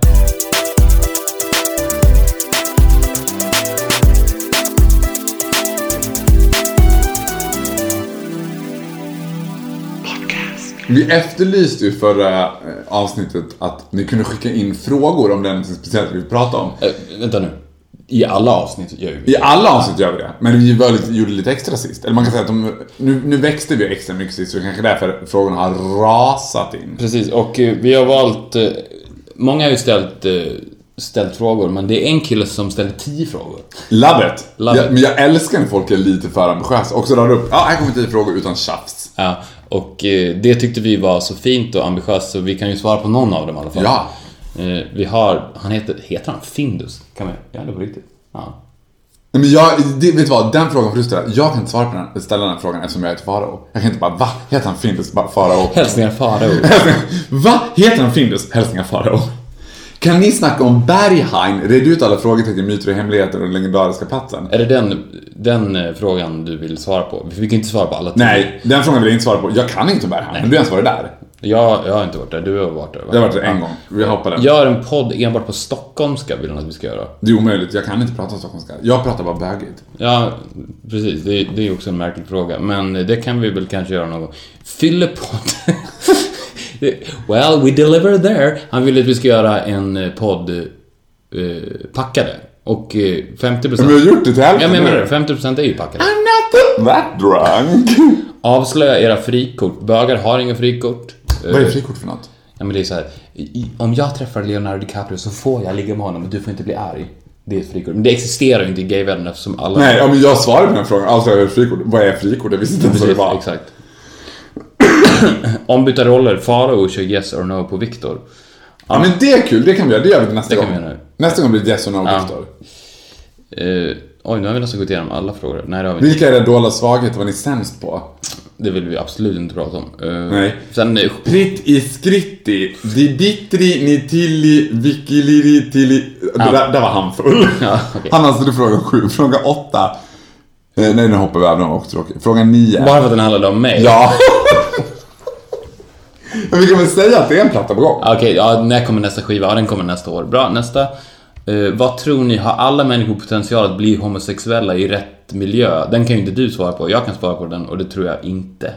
Vi efterlyste ju förra eh, avsnittet att ni kunde skicka in frågor om den speciellt vi vill om. Äh, vänta nu. I alla avsnitt gör vi I alla avsnitt gör vi det, men vi var lite, gjorde lite extra sist. Eller man kan säga att de, nu, nu växte vi extra mycket sist, så det kanske är därför frågorna har rasat in. Precis, och eh, vi har valt... eh, Många har ju ställt, eh, ställt frågor, men det är en kille som ställer tio frågor. Love it! Love jag, it. Men jag älskar när folk är lite för ambitiösa. Också radar upp, ja här kommer tio frågor utan tjafs. Ja, och det tyckte vi var så fint och ambitiöst så vi kan ju svara på någon av dem i alla fall. Ja. Eh, Vi har, han heter, heter han Findus? Kan man, ja det på riktigt. Ja. Nej, Men jag, det, vet du vad? Den frågan får du ställa. Jag kan inte svara på den, ställa den frågan eftersom jag heter Farao. Jag kan inte bara, va? Heter han Findus bara Farao? Hälsningar Farao. [LAUGHS] Va? Heter han Findus? Hälsningar Farao. Kan ni snacka om Berghain? Red ut alla frågetecken, myter och hemligheter och den legendariska platsen. Är det den, den eh, frågan du vill svara på? Vi kan inte svara på alla tio. Nej, den frågan vill jag inte svara på. Jag kan inte om Berghain, men du har ens varit där. Jag, jag har inte varit där, du har varit där va? Jag har varit där en gång. Vi hoppar den. Gör en podd enbart på stockholmska vill han att vi ska göra. Det är omöjligt, jag kan inte prata stockholmska. Jag pratar bara bögigt. Ja, precis. Det, det är också en märklig fråga. Men det kan vi väl kanske göra någon gång. Fyllepodd. [LAUGHS] well, we deliver there. Han vill att vi ska göra en eh, podd eh, packade. Och eh, 50%... Men vi har gjort det till hälften jag menar det. 50% är ju packade. I'm not that drunk. Avslöja era frikort. Bögar har inga frikort. Vad är frikort för något? Ja, men det är så här. i- Om jag träffar Leonardo DiCaprio så får jag ligga med honom och du får inte bli arg. Det är ett frikort. Men det existerar ju inte i gayvärlden eftersom alla... Nej, ja, men jag svarade på den frågan. Alltså, jag är frikort. Vad är frikort? Jag visste inte ens vad det var. exakt. Ombytta roller. Farao kör yes or no på Viktor. Ja, men det är kul. Det kan vi göra. Det gör vi nästa Det kan gång. vi göra nu. Nästa gång blir det yes or no, Ja. Viktor. Eh, oj, nu har vi nästan gått igenom alla frågor. Nej, det har vi inte. Vilka är era dolda svagheter? Vad är ni sämst på? Det vill vi absolut inte prata om. Eh, Nej. Sen... Pritt i skritti, di bittri ni tilli vikiliri tilli... Ja. Där, där var han full. [LAUGHS] Ja, okej. Han ställt fråga sju. Fråga åtta. Eh, nej, nu hoppar vi över. Den också tråkig. Fråga nio. Bara för att den handlade om mig? Ja. [LAUGHS] Men vi kan väl säga att det är en platta på gång? Okej, ja, när kommer nästa skiva? Ja, den kommer nästa år. Bra, nästa. Eh, vad tror ni, har alla människor potential att bli homosexuella i rätt miljö? Den kan ju inte du svara på, jag kan svara på den och det tror jag inte.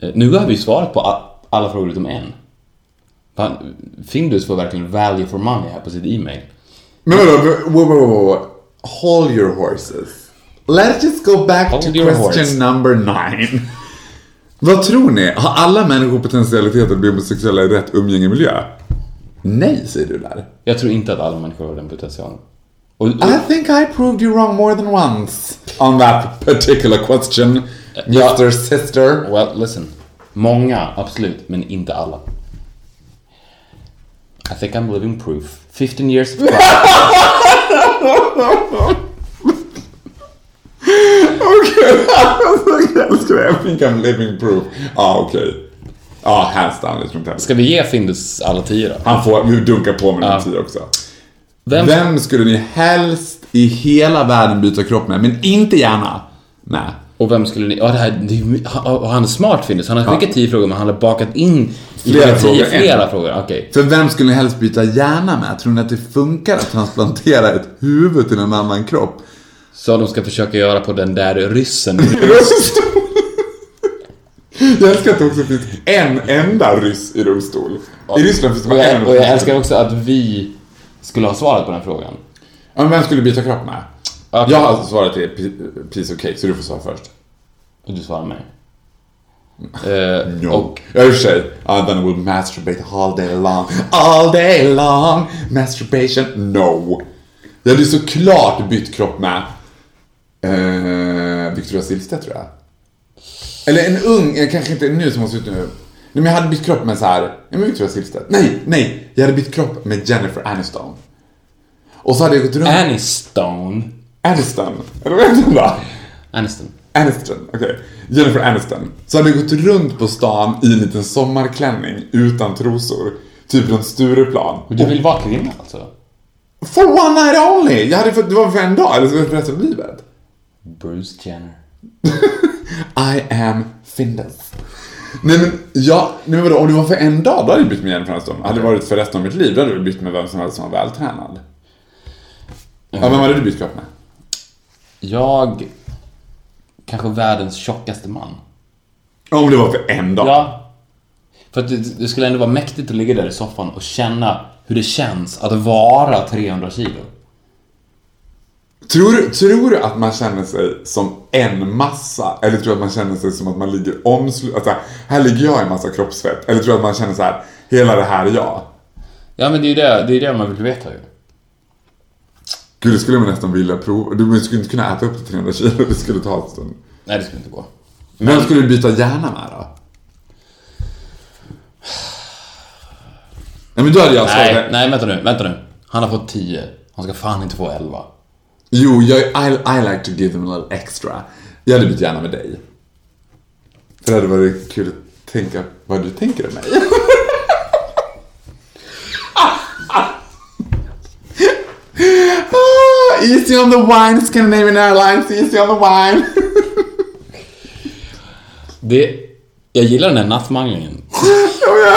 Eh, nu har vi svarat på alla frågor utom en. Fan, Findus får verkligen value for money här på sitt e-mail. Men vadå, wow, wow. Hold your horses. Let's just go back Hold to question horse. number nine. Vad tror ni? Har alla människor potentialitet att bli homosexuella i rätt umgängemiljö? Nej, säger du där. Jag tror inte att alla människor har den potentialen. Och, och, I think I proved you wrong more than once on that particular question, Ja. Mr. Sister. well, listen. Många, absolut, men inte alla. I think I'm living proof. 15 years of Okej, jag älskar det. I think I'm living proof. Ja, okej. Ja, hands down. Tror inte heller. Ska vi ge Findus alla tio då? Han får, vi dunkar på med Ja. den tio också. Vem, Vem skulle ni helst i hela världen byta kropp med, men inte gärna med? Och vem skulle ni... Ja, det här, det han är smart Findus. Han har skickat tio frågor men han har bakat in Flera tio frågor, flera frågor. Okej. För vem skulle ni helst byta hjärna med? Tror ni att det funkar att transplantera ett huvud till en annan kropp? Så de ska försöka göra på den där ryssen. [LAUGHS] Jag älskar att det också finns en enda ryss i rullstol. I Ryssland finns det bara en. jag, och jag älskar också att vi skulle ha svarat på den frågan. Ja, men vem skulle du byta kropp med? Okej. Jag har svarat till pi- piece of cake, så du får svara först. Du svarar mig. [LAUGHS] Eh, No. Och Ja, i och för sig. Uh, then I will masturbate all day long. All day long. Masturbation. No. Jag hade såklart bytt kropp med uh, Victoria Silvstedt tror jag. Eller en ung, kanske inte nu som hon ser ut nu. Nej, men jag hade bytt kropp med så här, ja men Victoria Silvstedt. Nej, nej. Jag hade bytt kropp med Jennifer Aniston. Och så hade jag gått runt... Aniston. Aniston. Eller vad heter hon då? Aniston. Aniston, okej. Jennifer Aniston. Så hade jag gått runt på stan i en liten sommarklänning utan trosor. Typ runt Stureplan. Men du vill vara kvinna alltså? For one night only! Jag hade fått, det var för en dag, eller så för resten av livet. Bruce Jenner. [LAUGHS] I am Findus. Nej men, ja, nej, men vadå, om det var för en dag, då hade jag bytt med Jennifer Aniston. Hade det varit för resten av mitt liv, då hade jag bytt med vem som helst som var vältränad. Ja, vem hade du bytt kropp med? Jag... Kanske världens tjockaste man. Om det var för en dag. Ja. För att det, det skulle ändå vara mäktigt att ligga där i soffan och känna hur det känns att vara 300 kilo. Tror, du- tror du att man känner sig som en massa? Eller tror du att man känner sig som att man ligger omslu... Alltså, här ligger jag i en massa kroppsfett. Eller tror du att man känner så här, hela det här är jag? Ja, men det är ju det, det, är det man vill veta ju. Gud, det skulle man nästan vilja prova. Du skulle inte kunna äta upp till 300 kilo, det skulle ta en stund. Nej, det skulle inte gå. Vem skulle du byta hjärna med då? Nej men då hade jag Nej, nej, vänta nu, vänta nu. Han har fått 10. Han ska fan inte få 11. Jo, jag, I, I like to give them a little extra. Jag hade bytt hjärna med dig. För det hade varit kul att tänka vad du tänker om mig. Ah, easy on the wine, Scandinavian Airlines, easy on the wine. Det... Jag gillar den här nattmanglingen. Ja, ja,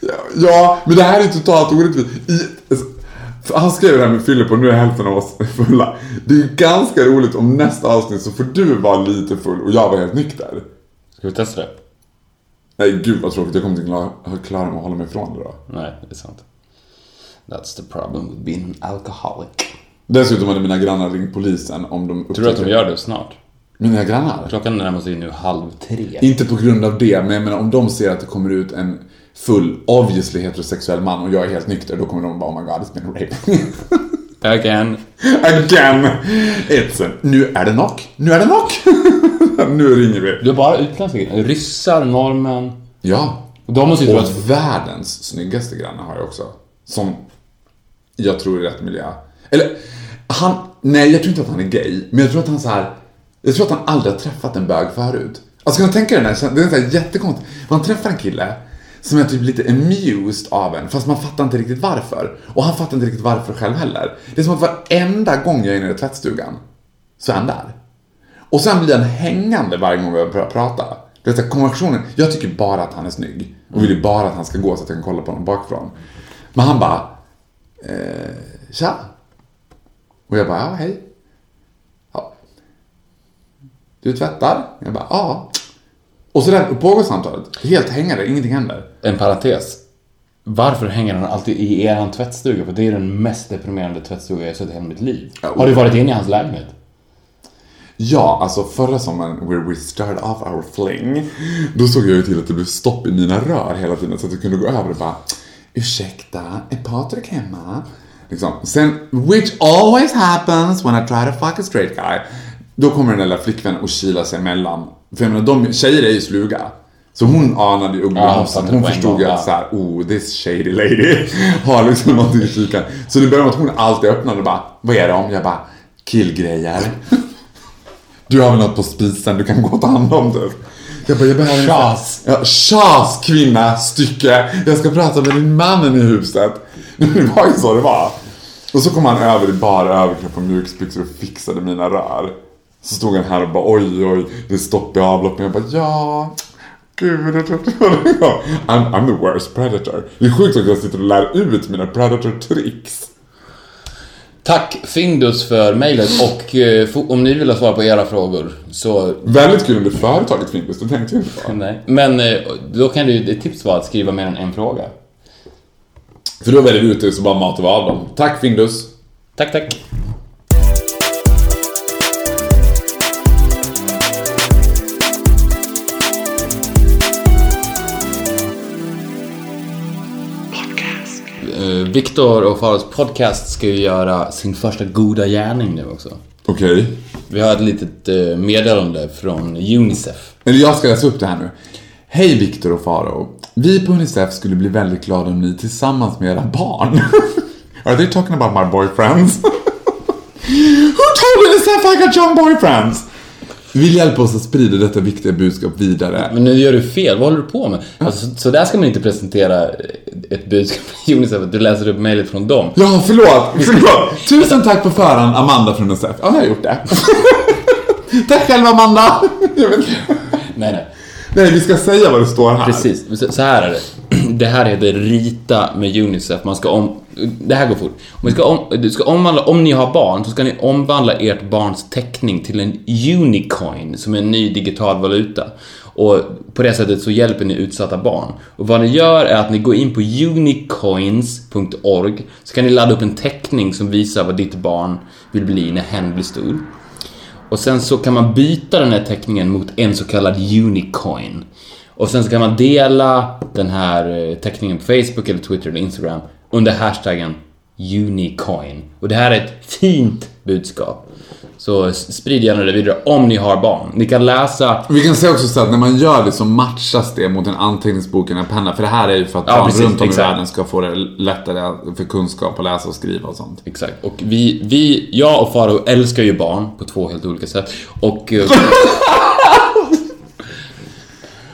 ja, ja, men det här är totalt orättvist. För han skrev det här med Filip och nu är hälften av oss fulla. Det är ganska roligt om nästa avsnitt så får du vara lite full och jag var helt nykter. Ska vi testa det? Nej gud vad tråkigt, jag kommer inte klara, mig att hålla mig ifrån det då. Nej, det är sant. That's the problem with being an alcoholic. Dessutom hade mina grannar ringt polisen om de Tror du att de gör det snart? Mina grannar? Klockan närmar sig nu halv tre. Inte på grund av det, men jag menar om de ser att det kommer ut en full, obviously heterosexuell man och jag är helt nykter, då kommer de bara oh my god, it's been rape. [LAUGHS] Again. Again! It's nu är det knock, nu är det knock! [LAUGHS] nu ringer vi. Du har bara utländska. Ryssar, norrmän. Ja. De måste ju Och att... världens snyggaste grannar har jag också. Som jag tror är rätt miljö. Eller, han, nej jag tror inte att han är gay, men jag tror att han så här. Jag tror att han aldrig har träffat en bög förut. Alltså kan du tänka dig den här, det är så här jättekonstigt. Man träffar en kille som är typ lite amused av en, fast man fattar inte riktigt varför. Och han fattar inte riktigt varför själv heller. Det är som att varenda gång jag är inne i tvättstugan, så är han där. Och sen blir han hängande varje gång vi börjar prata. Det är konversationen, jag tycker bara att han är snygg. Och vill ju bara att han ska gå så att jag kan kolla på honom bakifrån. Men han bara, eh, tja. Och jag bara, ja hej. Ja. Du tvättar? Jag bara, ja. Och så där pågår samtalet. Helt hängande, ingenting händer. En parentes. Varför hänger han alltid i eran tvättstuga? För det är den mest deprimerande tvättstuga jag har sett i hela mitt liv. Ja, Har du varit inne i hans lägenhet? Ja, alltså förra sommaren, where we started off our fling, då såg jag ju till att det blev stopp i mina rör hela tiden så att jag kunde gå över och bara Ursäkta, är Patrik hemma? Liksom. Sen, which always happens when I try to fuck a straight guy. Då kommer den där lilla flickvännen och kilar sig emellan. För jag menar, de tjejer är ju sluga. Så hon anade ju Ja, hon förstod ju att ja. såhär, oh this shady lady [LAUGHS] har liksom någonting i kikaren. Så det började med att hon alltid öppnade och bara, vad är det om? Jag bara, killgrejer. [LAUGHS] Du har väl något på spisen du kan gå och ta hand om typ. Jag bara, jag behöver Tjas. Ja, tjas kvinna, stycke. Jag ska prata med din mannen i huset. [LAUGHS] Det var ju så det var. Och så kom han över i bara överkropp och mjukisbyxor och fixade mina rör. Så stod han här och bara oj oj, det är stopp i avloppet. Jag bara ja, gud. [LAUGHS] I'm, I'm the worst predator. Det är sjukt att jag sitter och lär ut mina predator-tricks. Tack Findus för mejlet och eh, om ni vill ha svar på era frågor så... Väldigt kul om det företaget finns, det tänkte jag inte på. Nej. Men eh, då kan du, ett tips vara att skriva mer än en fråga. För då väljer vi ut det så bara matar vi av dem. Tack Findus. Tack, tack. Viktor och Faros podcast ska ju göra sin första goda gärning nu också. Okej. Vi har ett litet eh, meddelande från Unicef. Eller jag ska läsa upp det här nu. Hej Viktor och Faro. Vi på Unicef skulle bli väldigt glada om ni tillsammans med era barn [LAUGHS] Are they talking about my boyfriends? [LAUGHS] Who told Unicef I got young boyfriends? Vill hjälpa oss att sprida detta viktiga budskap vidare. Men nu gör du fel, vad håller du på med? Alltså, så, så där ska man inte presentera ett budskap [LAUGHS] till Unicef, att du läser upp mejlet från dem. Ja, förlåt, förlåt. Tusen tack på förhand, Amanda från Unicef. Ja, jag har gjort det. [LAUGHS] tack själv, Amanda. [LAUGHS] Jag. Nej, nej. Nej, vi ska säga vad det står här. Precis, så här är det. Det här heter Rita med Unicef. Man ska om... Det här går fort. Om, ska om, du ska omvandla, om ni har barn så ska ni omvandla ert barns teckning till en unicoin som är en ny digital valuta. Och på det sättet så hjälper ni utsatta barn. Och vad ni gör är att ni går in på unicoins.org så kan ni ladda upp en teckning som visar vad ditt barn vill bli när hen blir stor. Och sen så kan man byta den här teckningen mot en så kallad unicoin. Och sen så kan man dela den här eh, teckningen på Facebook eller Twitter eller Instagram under hashtaggen unicoin. Och det här är ett fint budskap. Så sprid gärna det vidare om ni har barn. Ni kan läsa Vi kan säga också så att när man gör det så matchas det mot en anteckningsbok eller en penna. För det här är ju för att Ja, barn precis, runt om exakt. i världen ska få det lättare för kunskap att läsa och skriva och sånt. Exakt. Och vi, vi, jag och Faro älskar ju barn på två helt olika sätt. Och eh, [LAUGHS]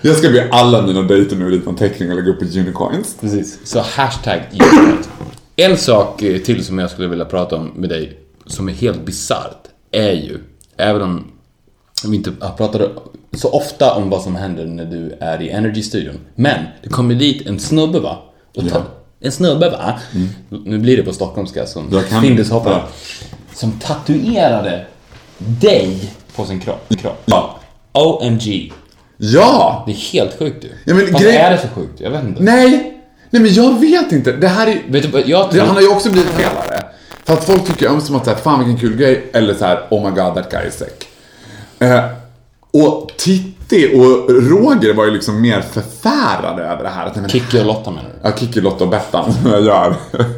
Jag ska be alla mina dejter nu rita en teckning och lägga upp på Unicoins. Precis. Så hashtag unicoins. En sak eh, till som jag skulle vilja prata om med dig, som är helt bisarrt, är ju, även om vi inte pratat så ofta om vad som händer när du är i Energy-studion, men det kommer dit en snubbe va? Och ta, En snubbe va? Nu blir det på stockholmska som Findus hoppar. ja. Som tatuerade dig på sin kropp. kropp. Ja. OMG. Ja! Det är helt sjukt ju. Ja, men Fast grej- är det så sjukt? Jag vet inte. Nej! Nej men jag vet inte. Det här är Vet du jag tror... han har ju också blivit felare. För att folk tycker ömsom att säga, fan vilken kul grej, eller så här, oh my god that guy is sick. Eh, och Titti och Roger var ju liksom mer förfärade över det här. Att, men, Kikki och Lotta menar du? Ja, Kikki, Lotta och Bettan som jag gör.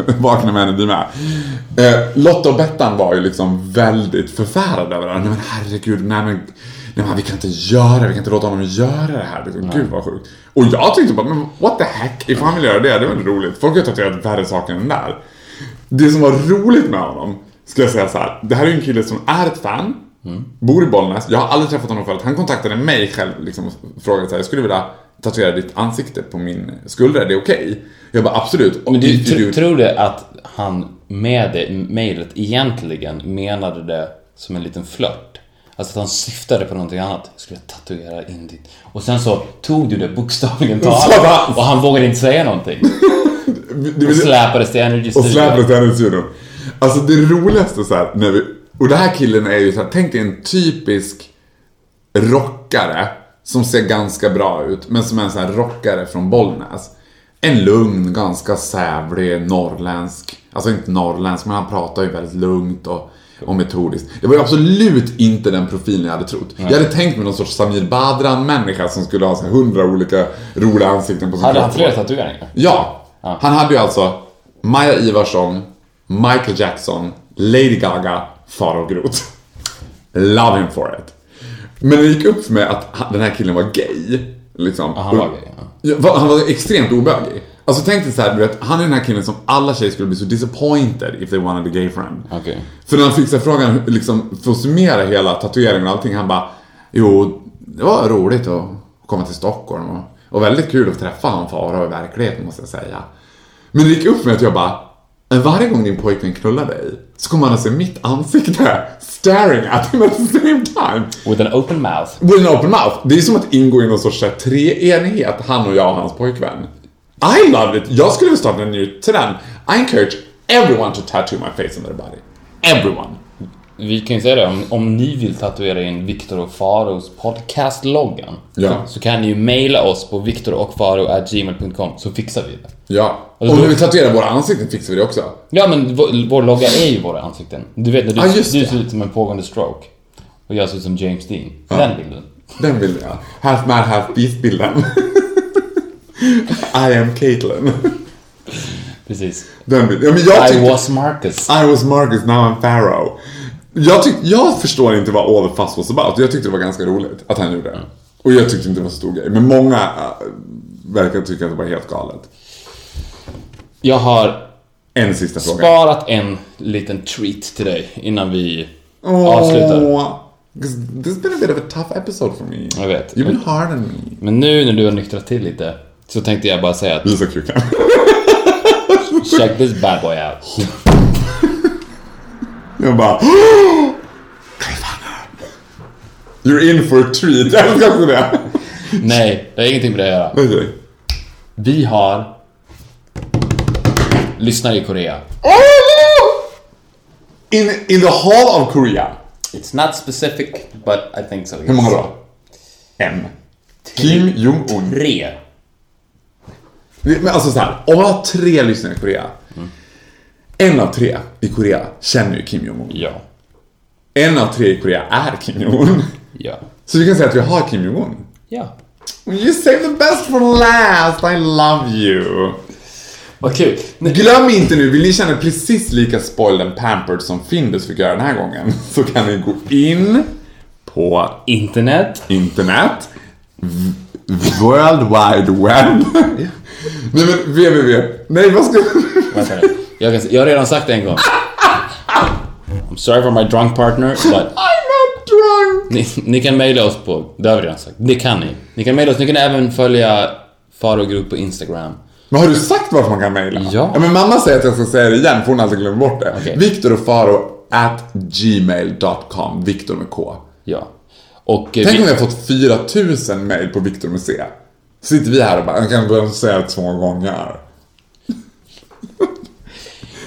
[LAUGHS] Vakna med henne, bli med. Eh, Lotta och Bettan var ju liksom väldigt förfärade över det här. Nej men herregud, nej men, nej men vi kan inte göra det, vi kan inte låta honom göra det här. Liksom, Gud vad sjukt. Och jag tyckte bara, men what the heck, ifall han vill göra det, det är väl roligt. Folk har ju tatuerat värre saker än det där. Det som var roligt med honom, ska jag säga så här. Det här är ju en kille som är ett fan, bor i Bollnäs. Jag har aldrig träffat honom förut. Han kontaktade mig själv liksom, och frågade så här, jag skulle vilja tatuera ditt ansikte på min skulder, är det okej? Jag bara absolut. Men du tr- do- tror du att han med det mejlet egentligen menade det som en liten flört? Alltså att han syftade på någonting annat. Jag skulle tatuera in ditt... Och sen så tog du det bokstavligen talat och han vågade inte säga någonting. [LAUGHS] det, Och släpades till Energy och Studio. släpades till hennes studion. Alltså det roligaste så här, när vi, och det här killen är ju så här, tänk dig en typisk rockare som ser ganska bra ut, men som är en sån här rockare från Bollnäs. En lugn, ganska sävlig, norrländsk, alltså inte norrländsk, men han pratar ju väldigt lugnt och, och metodiskt. Det var ju absolut inte den profilen jag hade trott. Jag hade tänkt mig någon sorts Samir Badran-människa som skulle ha hundra olika roliga ansikten på sin Hade han kropp. flera tatueringar? Ja. Han hade ju alltså Maja Ivarsson, Michael Jackson, Lady Gaga, Farao Groth. Love him for it. Men det gick upp för mig att den här killen var gay. Liksom. Ja, han var gay, ja. Ja, Han var extremt obögig. Alltså tänk dig så här, du vet, han är den här killen som alla tjejer skulle bli så disappointed if they wanted a gay friend. Okej. För när han fick sig frågan, liksom, för att summera hela tatueringen och allting, han bara Jo, det var roligt att komma till Stockholm och, och väldigt kul att träffa han Farao i verkligheten måste jag säga. Men det gick upp med att jag bara varje gång din pojkvän knullar dig så kommer han att se mitt ansikte staring at him at the same time. With an open mouth. With an open mouth. Det är som att ingå i någon sorts treenighet, han och jag och hans pojkvän. I love it! Jag skulle vilja starta en ny trend. I encourage everyone to tattoo my face on their body. Everyone. Vi kan ju säga det, om, om ni vill tatuera in Viktor och Faros podcast-loggan Ja. så kan ni ju mejla oss på viktorochfaro.gmail.com så fixar vi det. Ja. Och då- om vi tatuerar våra ansikten fixar vi det också. Ja men vår, vår logga är ju våra ansikten. Du vet när du, Ja, just du ser ut som en pågående stroke. Och jag ser ut som James Dean. Den bilden. Den bilden ja. Half mad, half beast-bilden. [LAUGHS] [LAUGHS] I am Caitlyn. Precis. Den bilden. Ja, men jag I tyckte... was Marcus. I was Marcus, now I'm Pharaoh. Jag, tyck, jag förstår inte vad all the fuss was about. Jag tyckte det var ganska roligt att han gjorde det. Och jag tyckte inte det var så stor grej. Men många äh, verkar tycka att det var helt galet. Jag har En sista fråga. sparat en liten treat till dig innan vi avslutar. Åh, 'cause This has been a bit of a tough episode for me. Jag vet. You've been hard on me. Men nu när du har nyktrat till lite så tänkte jag bara säga att Visa kuken. [LAUGHS] check this bad boy out. [LAUGHS] Jag bara... [GASPS] You're in for a treat. Jag älskar också det. [LAUGHS] Nej, det har ingenting med det att göra. Okej. Vi har lyssnare i Korea. In, in the hall of Korea. It's not specific, but I think so. Hur många då? En. Kim Jong-Un. Tre. Men alltså så här, om man har tre lyssnare i Korea. En av tre i Korea känner ju Kim Jong-Un. Ja. En av tre i Korea är Kim Jong-Un. Ja. Så vi kan säga att vi har Kim Jong-Un. Ja. You save the best for last, I love you. Vad kul. Glöm inte nu, vill ni känna precis lika spoiled and pampered som Findus fick göra den här gången [LAUGHS] så kan ni gå in på Internet. internet, World Wide Web. [LAUGHS] Nej men www. Nej vad ska Vänta nu. Jag, kan, jag har redan sagt det en gång. I'm sorry for my drunk partner, but [LAUGHS] I'm not drunk. ni, ni kan mejla oss på... Det har vi redan sagt. Det kan ni. Ni kan mejla oss. Ni kan även följa Faro Group på Instagram. Men har du sagt varför man kan mejla? Ja. men mamma säger att jag ska säga det igen för hon har alltså glömt bort det. Okej. Viktor och Faro at gmail.com. Viktor med K. Ja. Och... eh, Tänk vi- om vi har fått 4000 mejl på C. Så sitter vi här och bara, jag kan börja säga det två gånger. [LAUGHS]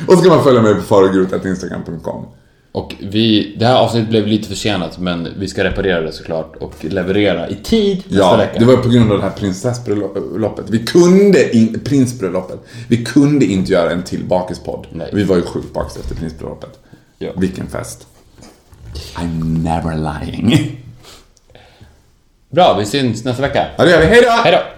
och så kan man följa mig på farogroup.instagram.com. Och vi, det här avsnittet blev lite försenat men vi ska reparera det såklart och leverera i tid nästa Ja, vecka. det var på grund av det här prinsessbröllopet. Vi kunde in, prinsbröllopet. Vi kunde inte göra en till bakispodd. Vi var ju sjukt bakis efter prinsbröllopet. Ja. Vilken fest. I'm never lying. Bra, vi syns nästa vecka. Ja, det gör vi. Hej då! Hej då!